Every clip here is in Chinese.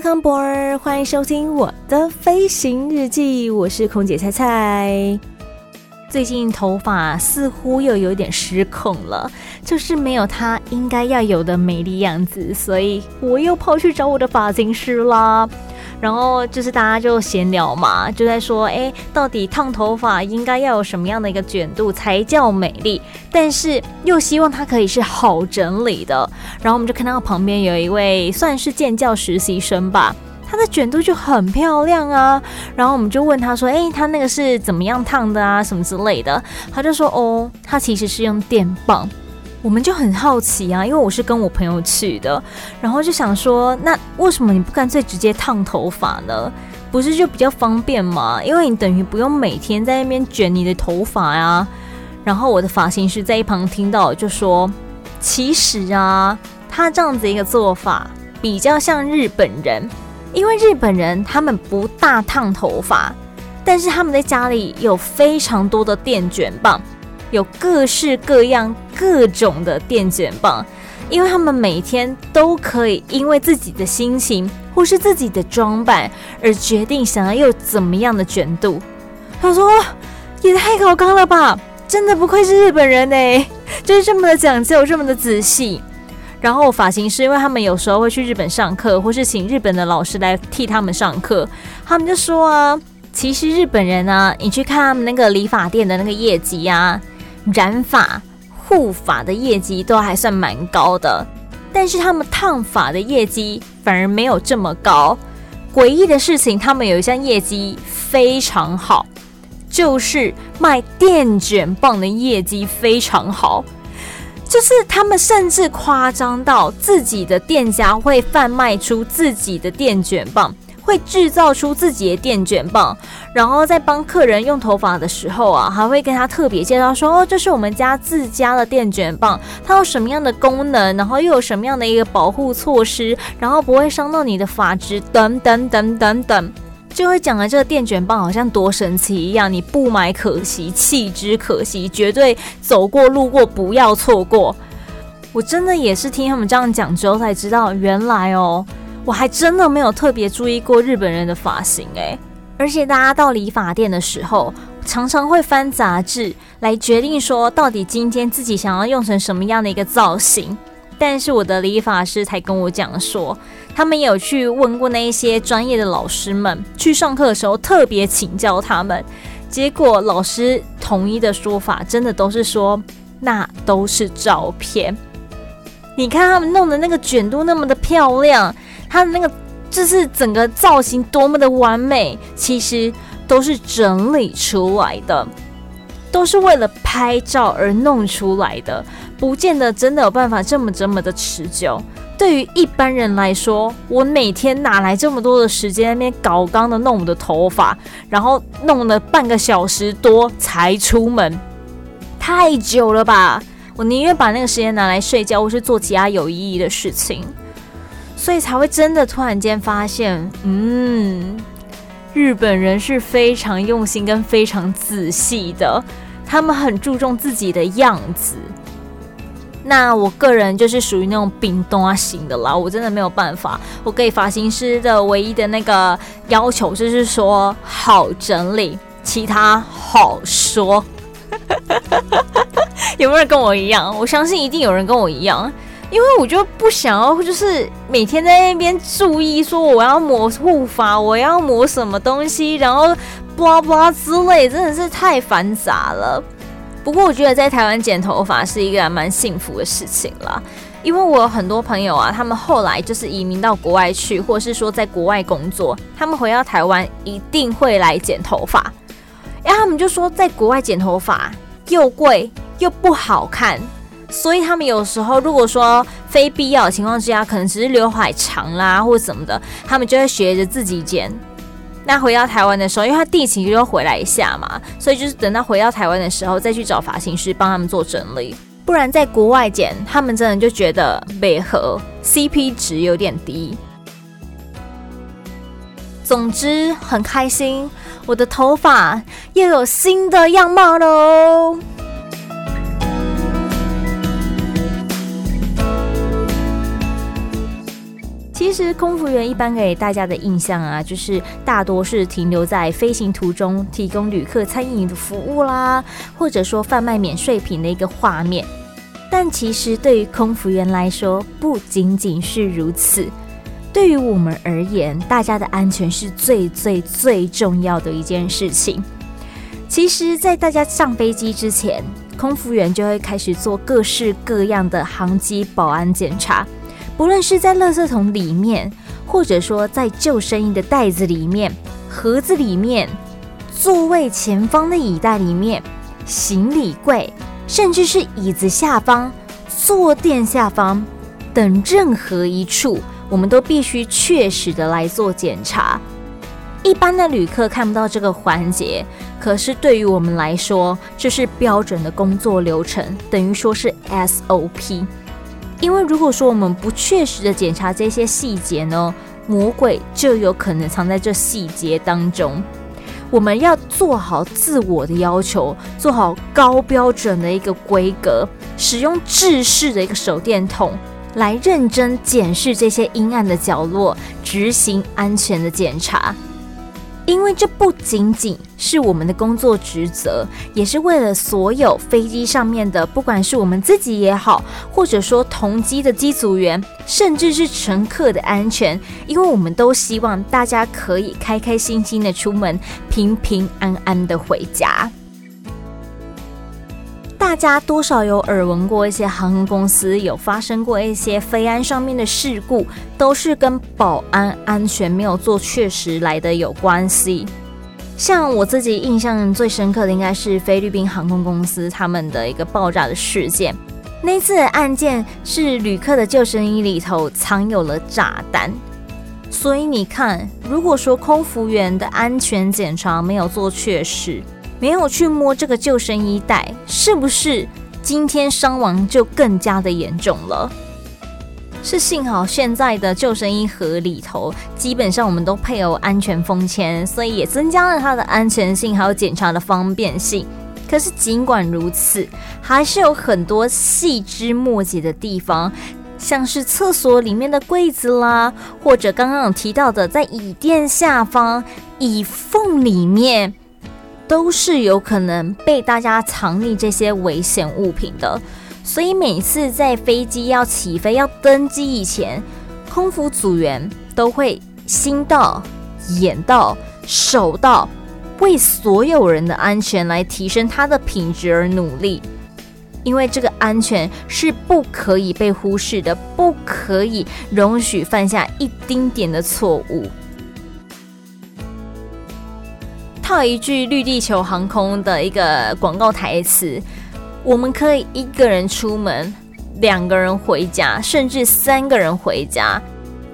康博儿欢迎收听我的飞行日记，我是空姐菜菜。最近头发似乎又有点失控了，就是没有它应该要有的美丽样子，所以我又跑去找我的发型师啦。然后就是大家就闲聊嘛，就在说，哎，到底烫头发应该要有什么样的一个卷度才叫美丽？但是又希望它可以是好整理的。然后我们就看到旁边有一位算是建教实习生吧，他的卷度就很漂亮啊。然后我们就问他说，哎，他那个是怎么样烫的啊？什么之类的？他就说，哦，他其实是用电棒。我们就很好奇啊，因为我是跟我朋友去的，然后就想说，那为什么你不干脆直接烫头发呢？不是就比较方便吗？因为你等于不用每天在那边卷你的头发呀。然后我的发型师在一旁听到就说，其实啊，他这样子一个做法比较像日本人，因为日本人他们不大烫头发，但是他们在家里有非常多的电卷棒。有各式各样、各种的电卷棒，因为他们每天都可以因为自己的心情或是自己的装扮而决定想要有怎么样的卷度。他说：“也太搞刚了吧！真的不愧是日本人呢，就是这么的讲究，这么的仔细。”然后发型师因为他们有时候会去日本上课，或是请日本的老师来替他们上课，他们就说啊，其实日本人呢，你去看他们那个理发店的那个业绩呀。染发、护发的业绩都还算蛮高的，但是他们烫发的业绩反而没有这么高。诡异的事情，他们有一项业绩非常好，就是卖电卷棒的业绩非常好，就是他们甚至夸张到自己的店家会贩卖出自己的电卷棒。会制造出自己的电卷棒，然后在帮客人用头发的时候啊，还会跟他特别介绍说：“哦，这是我们家自家的电卷棒，它有什么样的功能，然后又有什么样的一个保护措施，然后不会伤到你的发质，等等等等等，就会讲的这个电卷棒好像多神奇一样，你不买可惜，弃之可惜，绝对走过路过不要错过。我真的也是听他们这样讲之后才知道，原来哦。”我还真的没有特别注意过日本人的发型诶，而且大家到理发店的时候，常常会翻杂志来决定说到底今天自己想要用成什么样的一个造型。但是我的理发师才跟我讲说，他们有去问过那一些专业的老师们，去上课的时候特别请教他们，结果老师统一的说法真的都是说，那都是照片。你看他们弄的那个卷度那么的漂亮。他的那个就是整个造型多么的完美，其实都是整理出来的，都是为了拍照而弄出来的，不见得真的有办法这么这么的持久。对于一般人来说，我每天哪来这么多的时间那边搞刚的弄我的头发，然后弄了半个小时多才出门，太久了吧？我宁愿把那个时间拿来睡觉，或是做其他有意义的事情。所以才会真的突然间发现，嗯，日本人是非常用心跟非常仔细的，他们很注重自己的样子。那我个人就是属于那种冰冻啊型的啦，我真的没有办法。我给发型师的唯一的那个要求就是说好整理，其他好说。有没有人跟我一样？我相信一定有人跟我一样。因为我就不想要，就是每天在那边注意说我要抹护发，我要抹什么东西，然后巴拉巴拉之类，真的是太繁杂了。不过我觉得在台湾剪头发是一个蛮幸福的事情啦，因为我有很多朋友啊，他们后来就是移民到国外去，或是说在国外工作，他们回到台湾一定会来剪头发，然后他们就说在国外剪头发又贵又不好看。所以他们有时候如果说非必要的情况之下，可能只是刘海长啦或者什么的，他们就会学着自己剪。那回到台湾的时候，因为他定期就要回来一下嘛，所以就是等到回到台湾的时候再去找发型师帮他们做整理。不然在国外剪，他们真的就觉得美和，CP 值有点低。总之很开心，我的头发又有新的样貌喽。其实空服员一般给大家的印象啊，就是大多是停留在飞行途中提供旅客餐饮的服务啦，或者说贩卖免税品的一个画面。但其实对于空服员来说，不仅仅是如此。对于我们而言，大家的安全是最最最重要的一件事情。其实，在大家上飞机之前，空服员就会开始做各式各样的航机保安检查，不论是在垃圾桶里面，或者说在救生衣的袋子里面、盒子里面、座位前方的椅袋里面、行李柜，甚至是椅子下方、坐垫下方等任何一处。我们都必须确实的来做检查。一般的旅客看不到这个环节，可是对于我们来说，这是标准的工作流程，等于说是 SOP。因为如果说我们不确实的检查这些细节呢，魔鬼就有可能藏在这细节当中。我们要做好自我的要求，做好高标准的一个规格，使用制式的一个手电筒。来认真检视这些阴暗的角落，执行安全的检查。因为这不仅仅是我们的工作职责，也是为了所有飞机上面的，不管是我们自己也好，或者说同机的机组员，甚至是乘客的安全。因为我们都希望大家可以开开心心的出门，平平安安的回家。大家多少有耳闻过一些航空公司有发生过一些飞安上面的事故，都是跟保安安全没有做确实来的有关系。像我自己印象最深刻的，应该是菲律宾航空公司他们的一个爆炸的事件。那次的案件是旅客的救生衣里头藏有了炸弹，所以你看，如果说空服员的安全检查没有做确实。没有去摸这个救生衣袋，是不是今天伤亡就更加的严重了？是幸好现在的救生衣盒里头，基本上我们都配有安全封签，所以也增加了它的安全性，还有检查的方便性。可是尽管如此，还是有很多细枝末节的地方，像是厕所里面的柜子啦，或者刚刚有提到的在椅垫下方、椅缝里面。都是有可能被大家藏匿这些危险物品的，所以每次在飞机要起飞、要登机以前，空服组员都会心到、眼到、手到，为所有人的安全来提升它的品质而努力，因为这个安全是不可以被忽视的，不可以容许犯下一丁点的错误。套一句绿地球航空的一个广告台词：我们可以一个人出门，两个人回家，甚至三个人回家，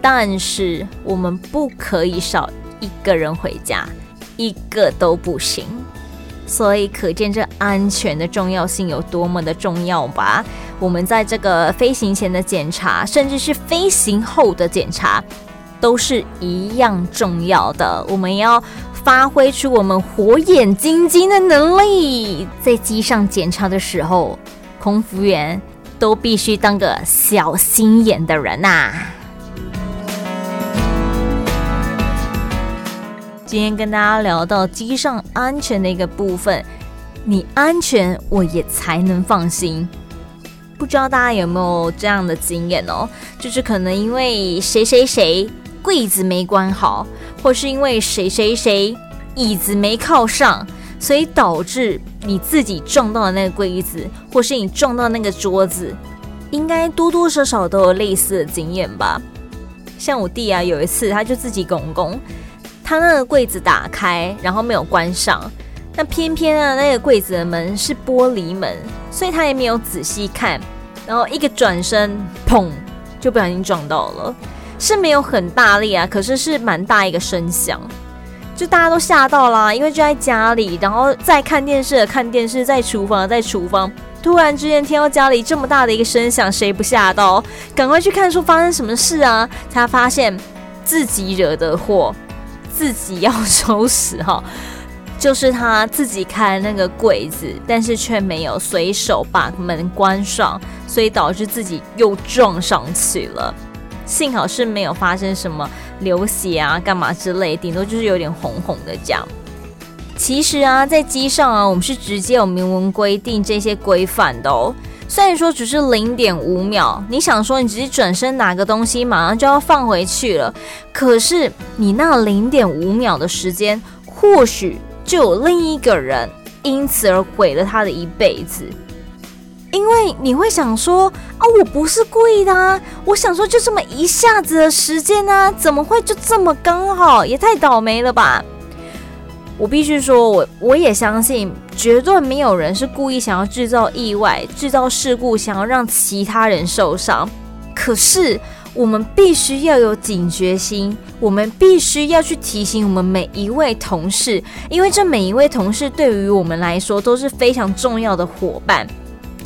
但是我们不可以少一个人回家，一个都不行。所以可见这安全的重要性有多么的重要吧？我们在这个飞行前的检查，甚至是飞行后的检查，都是一样重要的。我们要。发挥出我们火眼金睛的能力，在机上检查的时候，空服员都必须当个小心眼的人呐、啊。今天跟大家聊到机上安全的一个部分，你安全，我也才能放心。不知道大家有没有这样的经验哦？就是可能因为谁谁谁柜子没关好。或是因为谁谁谁椅子没靠上，所以导致你自己撞到了那个柜子，或是你撞到那个桌子，应该多多少少都有类似的经验吧。像我弟啊，有一次他就自己拱拱，他那个柜子打开，然后没有关上，那偏偏啊那个柜子的门是玻璃门，所以他也没有仔细看，然后一个转身，砰，就不小心撞到了，是没有很大力啊，可是是蛮大一个声响，就大家都吓到啦，因为就在家里，然后在看电视的看电视，在厨房在厨房，突然之间听到家里这么大的一个声响，谁不吓到？赶快去看说发生什么事啊？才发现自己惹的祸，自己要收拾哈。就是他自己开那个柜子，但是却没有随手把门关上，所以导致自己又撞上去了。幸好是没有发生什么流血啊、干嘛之类，顶多就是有点红红的这样。其实啊，在机上啊，我们是直接有明文规定这些规范的哦。虽然说只是零点五秒，你想说你直接转身拿个东西，马上就要放回去了，可是你那零点五秒的时间，或许。就有另一个人因此而毁了他的一辈子，因为你会想说啊，我不是故意的啊，我想说就这么一下子的时间啊，怎么会就这么刚好？也太倒霉了吧！我必须说，我我也相信，绝对没有人是故意想要制造意外、制造事故，想要让其他人受伤。可是。我们必须要有警觉心，我们必须要去提醒我们每一位同事，因为这每一位同事对于我们来说都是非常重要的伙伴，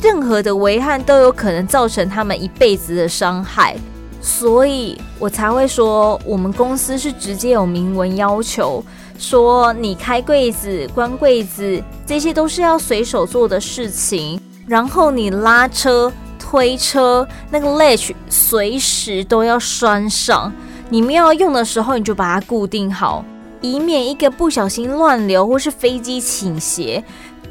任何的危害都有可能造成他们一辈子的伤害，所以我才会说，我们公司是直接有明文要求，说你开柜子、关柜子，这些都是要随手做的事情，然后你拉车。推车那个 latch 随时都要拴上，你们要用的时候你就把它固定好，以免一个不小心乱流或是飞机倾斜，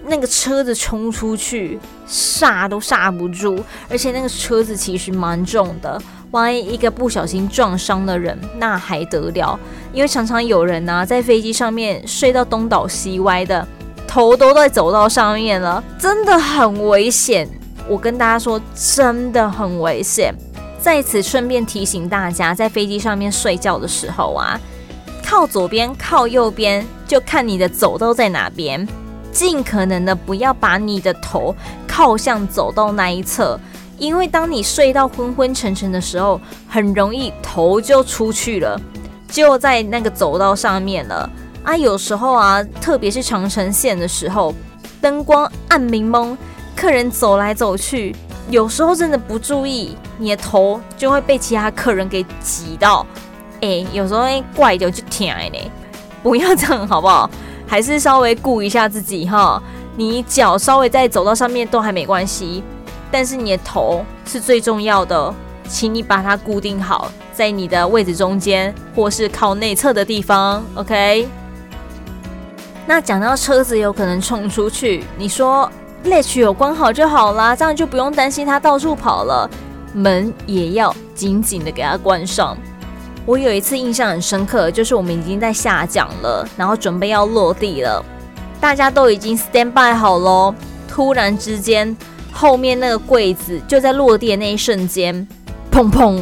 那个车子冲出去刹都刹不住，而且那个车子其实蛮重的，万一一个不小心撞伤了人，那还得了？因为常常有人呢、在飞机上面睡到东倒西歪的，头都在走道上面了，真的很危险。我跟大家说，真的很危险。在此顺便提醒大家，在飞机上面睡觉的时候啊，靠左边、靠右边，就看你的走道在哪边，尽可能的不要把你的头靠向走道那一侧，因为当你睡到昏昏沉沉的时候，很容易头就出去了，就在那个走道上面了啊。有时候啊，特别是长城线的时候，灯光暗明蒙。客人走来走去，有时候真的不注意，你的头就会被其他客人给挤到。哎、有时候怪就就疼呢，不要这样好不好？还是稍微顾一下自己哈。你脚稍微再走到上面都还没关系，但是你的头是最重要的，请你把它固定好，在你的位置中间或是靠内侧的地方。OK。那讲到车子有可能冲出去，你说猎犬有关好就好啦，这样就不用担心它到处跑了。门也要紧紧的给它关上。我有一次印象很深刻，就是我们已经在下降了，然后准备要落地了，大家都已经 stand by 好喽。突然之间，后面那个柜子就在落地的那一瞬间，砰砰，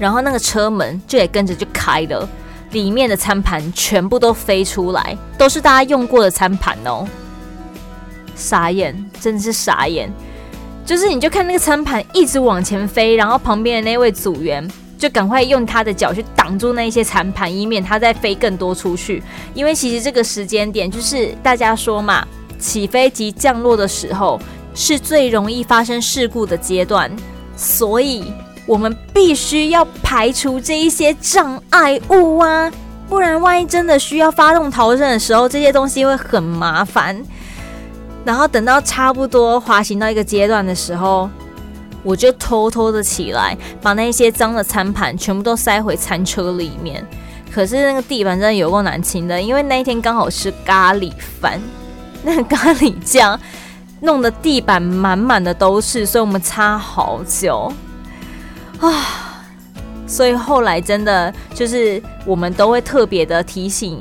然后那个车门就也跟着就开了，里面的餐盘全部都飞出来，都是大家用过的餐盘哦。傻眼，真的是傻眼。就是你就看那个餐盘一直往前飞，然后旁边的那位组员就赶快用他的脚去挡住那一些残盘，以免他再飞更多出去。因为其实这个时间点就是大家说嘛，起飞及降落的时候是最容易发生事故的阶段，所以我们必须要排除这一些障碍物啊，不然万一真的需要发动逃生的时候，这些东西会很麻烦。然后等到差不多滑行到一个阶段的时候，我就偷偷的起来，把那些脏的餐盘全部都塞回餐车里面。可是那个地板真的有够难清的，因为那一天刚好是咖喱饭，那个咖喱酱弄得地板满满的都是，所以我们擦好久 啊。所以后来真的就是我们都会特别的提醒。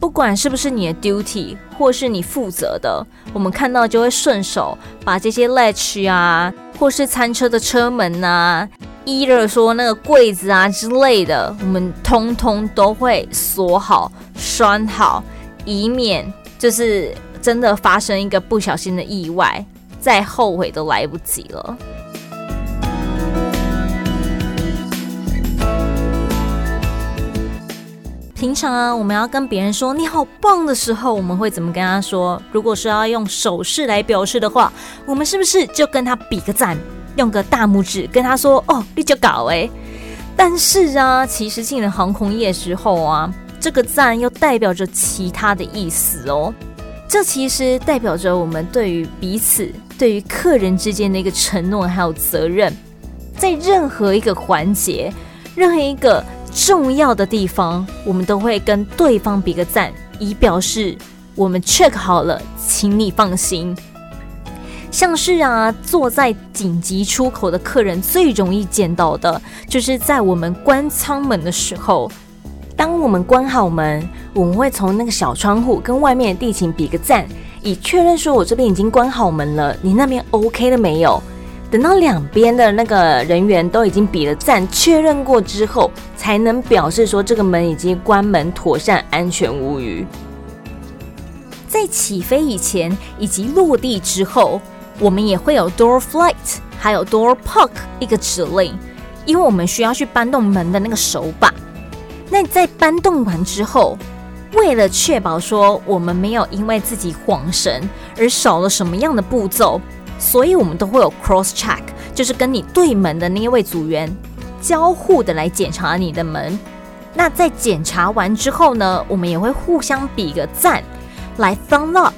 不管是不是你的 duty，或是你负责的，我们看到就会顺手把这些 latch 啊，或是餐车的车门啊，一热说那个柜子啊之类的，我们通通都会锁好、拴好，以免就是真的发生一个不小心的意外，再后悔都来不及了。平常啊，我们要跟别人说你好棒的时候，我们会怎么跟他说？如果是要用手势来表示的话，我们是不是就跟他比个赞，用个大拇指跟他说哦，你就搞哎。但是啊，其实进了航空业之后啊，这个赞又代表着其他的意思哦。这其实代表着我们对于彼此、对于客人之间的一个承诺还有责任，在任何一个环节、任何一个。重要的地方，我们都会跟对方比个赞，以表示我们 check 好了，请你放心。像是啊，坐在紧急出口的客人最容易见到的，就是在我们关舱门的时候，当我们关好门，我们会从那个小窗户跟外面的地勤比个赞，以确认说我这边已经关好门了，你那边 OK 了没有？等到两边的那个人员都已经比了赞，确认过之后，才能表示说这个门已经关门妥善、安全无虞。在起飞以前以及落地之后，我们也会有 door flight，还有 door park 一个指令，因为我们需要去搬动门的那个手把。那在搬动完之后，为了确保说我们没有因为自己晃神而少了什么样的步骤。所以，我们都会有 cross check，就是跟你对门的那一位组员交互的来检查你的门。那在检查完之后呢，我们也会互相比个赞，来 thumb up，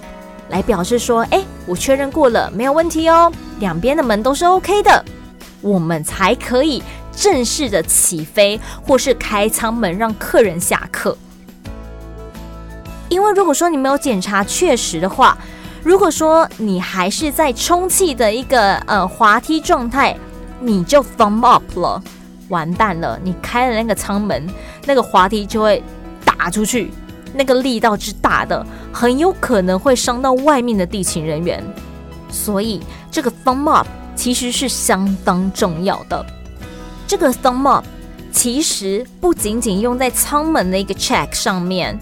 来表示说，哎，我确认过了，没有问题哦，两边的门都是 OK 的，我们才可以正式的起飞，或是开舱门让客人下客。因为如果说你没有检查确实的话，如果说你还是在充气的一个呃滑梯状态，你就 thumb up 了，完蛋了！你开了那个舱门，那个滑梯就会打出去，那个力道之大的，很有可能会伤到外面的地勤人员。所以这个 thumb up 其实是相当重要的。这个 thumb up 其实不仅仅用在舱门的一个 check 上面。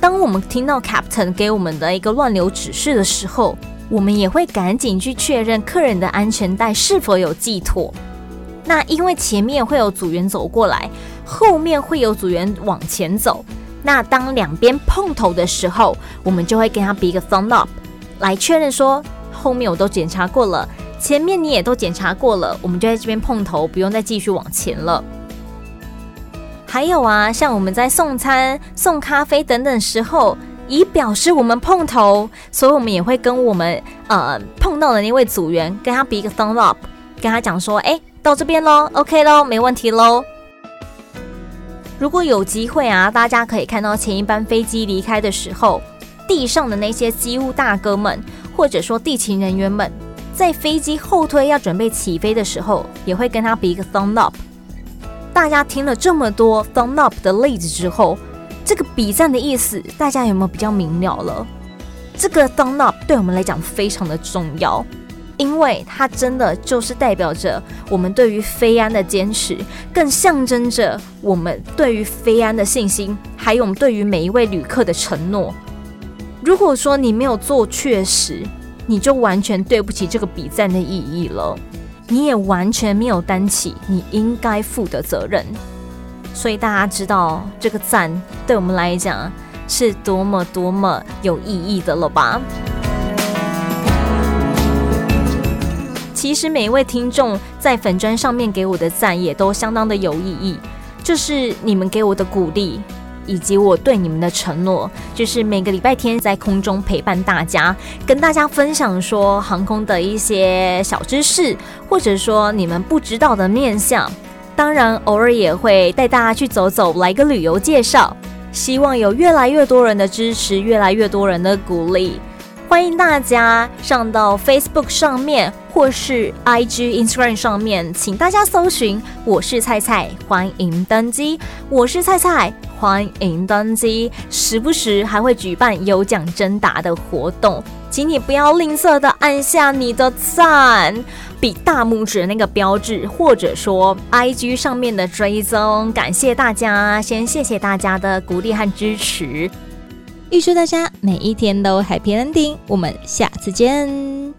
当我们听到 Captain 给我们的一个乱流指示的时候，我们也会赶紧去确认客人的安全带是否有系妥。那因为前面会有组员走过来，后面会有组员往前走。那当两边碰头的时候，我们就会跟他比一个 thumb up，来确认说后面我都检查过了，前面你也都检查过了，我们就在这边碰头，不用再继续往前了。还有啊，像我们在送餐、送咖啡等等时候，以表示我们碰头，所以我们也会跟我们呃碰到的那位组员，跟他比一个 thumb up，跟他讲说，哎，到这边喽，OK 喽，没问题喽。如果有机会啊，大家可以看到前一班飞机离开的时候，地上的那些机务大哥们，或者说地勤人员们，在飞机后推要准备起飞的时候，也会跟他比一个 thumb up。大家听了这么多 thumb up 的例子之后，这个比赞的意思，大家有没有比较明了了？这个 thumb up 对我们来讲非常的重要，因为它真的就是代表着我们对于飞安的坚持，更象征着我们对于飞安的信心，还有我们对于每一位旅客的承诺。如果说你没有做确实，你就完全对不起这个比赞的意义了。你也完全没有担起你应该负的责任，所以大家知道这个赞对我们来讲是多么多么有意义的了吧？其实每一位听众在粉砖上面给我的赞也都相当的有意义，就是你们给我的鼓励。以及我对你们的承诺，就是每个礼拜天在空中陪伴大家，跟大家分享说航空的一些小知识，或者说你们不知道的面相。当然，偶尔也会带大家去走走，来个旅游介绍。希望有越来越多人的支持，越来越多人的鼓励。欢迎大家上到 Facebook 上面，或是 IG、Instagram 上面，请大家搜寻“我是菜菜”，欢迎登机。我是菜菜。欢迎登机，时不时还会举办有奖征答的活动，请你不要吝啬的按下你的赞，比大拇指那个标志，或者说 IG 上面的追踪，感谢大家，先谢谢大家的鼓励和支持，预祝大家每一天都 Happy Ending，我们下次见。